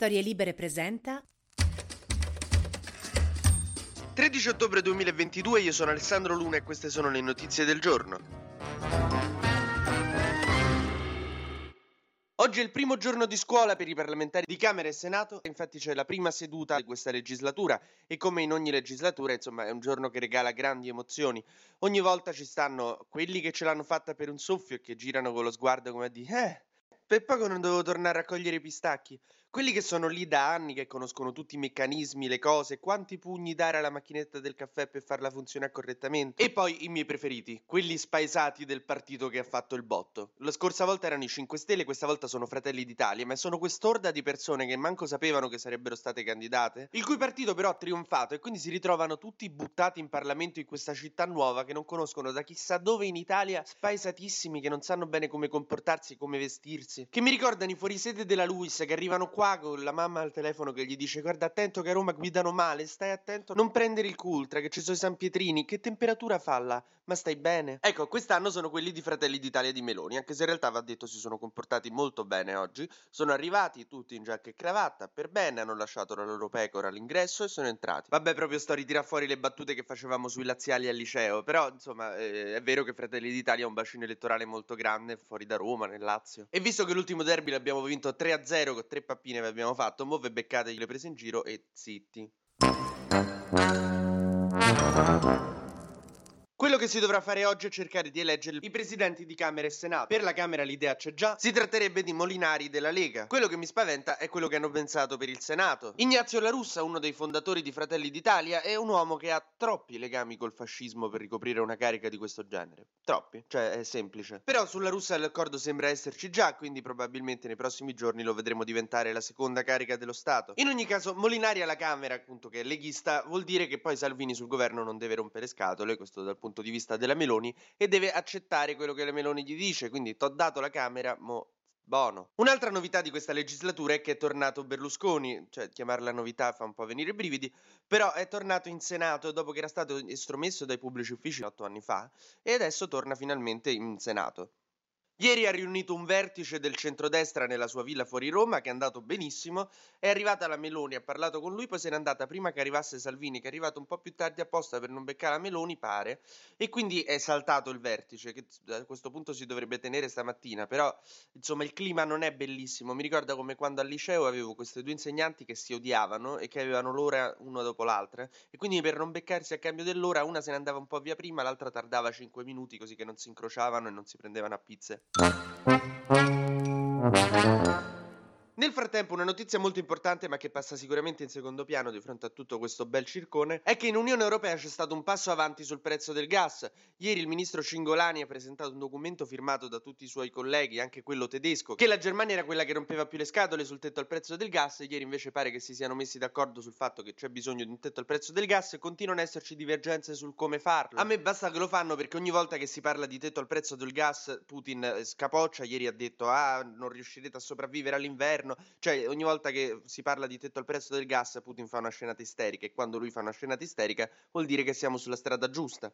Storie Libere presenta 13 ottobre 2022, io sono Alessandro Luna e queste sono le notizie del giorno. Oggi è il primo giorno di scuola per i parlamentari di Camera e Senato, infatti c'è la prima seduta di questa legislatura e come in ogni legislatura, insomma, è un giorno che regala grandi emozioni. Ogni volta ci stanno quelli che ce l'hanno fatta per un soffio e che girano con lo sguardo come dire "Eh, per poco non dovevo tornare a raccogliere i pistacchi. Quelli che sono lì da anni, che conoscono tutti i meccanismi, le cose, quanti pugni dare alla macchinetta del caffè per farla funzionare correttamente. E poi i miei preferiti, quelli spaesati del partito che ha fatto il botto. La scorsa volta erano i 5 Stelle, questa volta sono Fratelli d'Italia, ma sono quest'orda di persone che manco sapevano che sarebbero state candidate, il cui partito però ha trionfato e quindi si ritrovano tutti buttati in Parlamento in questa città nuova che non conoscono da chissà dove in Italia, spaesatissimi, che non sanno bene come comportarsi, come vestirsi, che mi ricordano i fuorisede della Luis che arrivano qua con la mamma al telefono che gli dice guarda attento che a Roma guidano male, stai attento, non prendere il Cultra che ci sono i San Pietrini, che temperatura fa là? Ma stai bene? Ecco, quest'anno sono quelli di Fratelli d'Italia di Meloni, anche se in realtà va detto si sono comportati molto bene oggi, sono arrivati tutti in giacca e cravatta, per bene hanno lasciato la loro pecora all'ingresso e sono entrati. Vabbè, proprio sto a ritirare fuori le battute che facevamo sui laziali al liceo, però insomma eh, è vero che Fratelli d'Italia ha un bacino elettorale molto grande fuori da Roma, nel Lazio. E visto che l'ultimo derby l'abbiamo vinto 3-0 con tre pappine che abbiamo fatto, mo' ve beccate le prese in giro e zitti. Quello che si dovrà fare oggi è cercare di eleggere i presidenti di Camera e Senato. Per la Camera l'idea c'è già, si tratterebbe di Molinari della Lega. Quello che mi spaventa è quello che hanno pensato per il Senato. Ignazio La Russa, uno dei fondatori di Fratelli d'Italia, è un uomo che ha troppi legami col fascismo per ricoprire una carica di questo genere. Troppi, cioè è semplice. Però sulla Russa l'accordo sembra esserci già, quindi probabilmente nei prossimi giorni lo vedremo diventare la seconda carica dello Stato. In ogni caso, Molinari alla Camera, appunto che è leghista, vuol dire che poi Salvini sul governo non deve rompere scatole, questo dal punto di vista della Meloni, e deve accettare quello che la Meloni gli dice, quindi t'ho dato la Camera, mo Bono. Un'altra novità di questa legislatura è che è tornato Berlusconi, cioè chiamarla novità fa un po' venire i brividi, però è tornato in Senato dopo che era stato estromesso dai pubblici uffici otto anni fa e adesso torna finalmente in Senato. Ieri ha riunito un vertice del centrodestra nella sua villa fuori Roma, che è andato benissimo. È arrivata la Meloni, ha parlato con lui, poi se n'è andata prima che arrivasse Salvini, che è arrivato un po' più tardi apposta per non beccare la Meloni, pare. E quindi è saltato il vertice, che a questo punto si dovrebbe tenere stamattina. Però, insomma, il clima non è bellissimo. Mi ricorda come quando al liceo avevo queste due insegnanti che si odiavano e che avevano l'ora una dopo l'altra. E quindi per non beccarsi a cambio dell'ora, una se ne andava un po' via prima, l'altra tardava 5 minuti, così che non si incrociavano e non si prendevano a pizze. Thank you. Nel frattempo, una notizia molto importante, ma che passa sicuramente in secondo piano di fronte a tutto questo bel circone, è che in Unione Europea c'è stato un passo avanti sul prezzo del gas. Ieri il ministro Cingolani ha presentato un documento firmato da tutti i suoi colleghi, anche quello tedesco, che la Germania era quella che rompeva più le scatole sul tetto al prezzo del gas. Ieri invece pare che si siano messi d'accordo sul fatto che c'è bisogno di un tetto al prezzo del gas e continuano ad esserci divergenze sul come farlo. A me basta che lo fanno perché ogni volta che si parla di tetto al prezzo del gas, Putin eh, scapoccia. Ieri ha detto: Ah, non riuscirete a sopravvivere all'inverno. Cioè, ogni volta che si parla di tetto al prezzo del gas, Putin fa una scenata isterica e quando lui fa una scenata isterica vuol dire che siamo sulla strada giusta.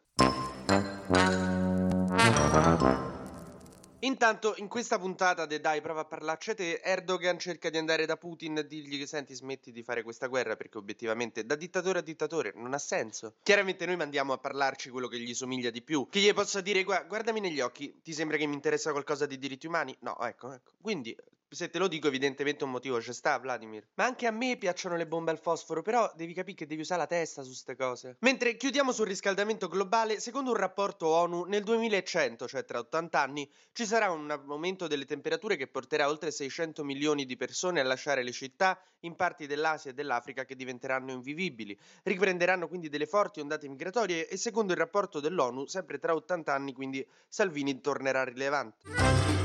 Intanto, in questa puntata de Dai, prova a parlarci te, Erdogan cerca di andare da Putin e dirgli che senti, smetti di fare questa guerra perché obiettivamente da dittatore a dittatore non ha senso. Chiaramente noi mandiamo a parlarci quello che gli somiglia di più, che gli possa dire guardami negli occhi, ti sembra che mi interessa qualcosa di diritti umani? No, ecco, ecco. Quindi se te lo dico, evidentemente un motivo c'è sta, Vladimir. Ma anche a me piacciono le bombe al fosforo, però devi capire che devi usare la testa su queste cose. Mentre chiudiamo sul riscaldamento globale, secondo un rapporto ONU, nel 2100, cioè tra 80 anni, ci sarà un aumento delle temperature che porterà oltre 600 milioni di persone a lasciare le città in parti dell'Asia e dell'Africa che diventeranno invivibili. Riprenderanno quindi delle forti ondate migratorie e secondo il rapporto dell'ONU, sempre tra 80 anni, quindi Salvini tornerà rilevante.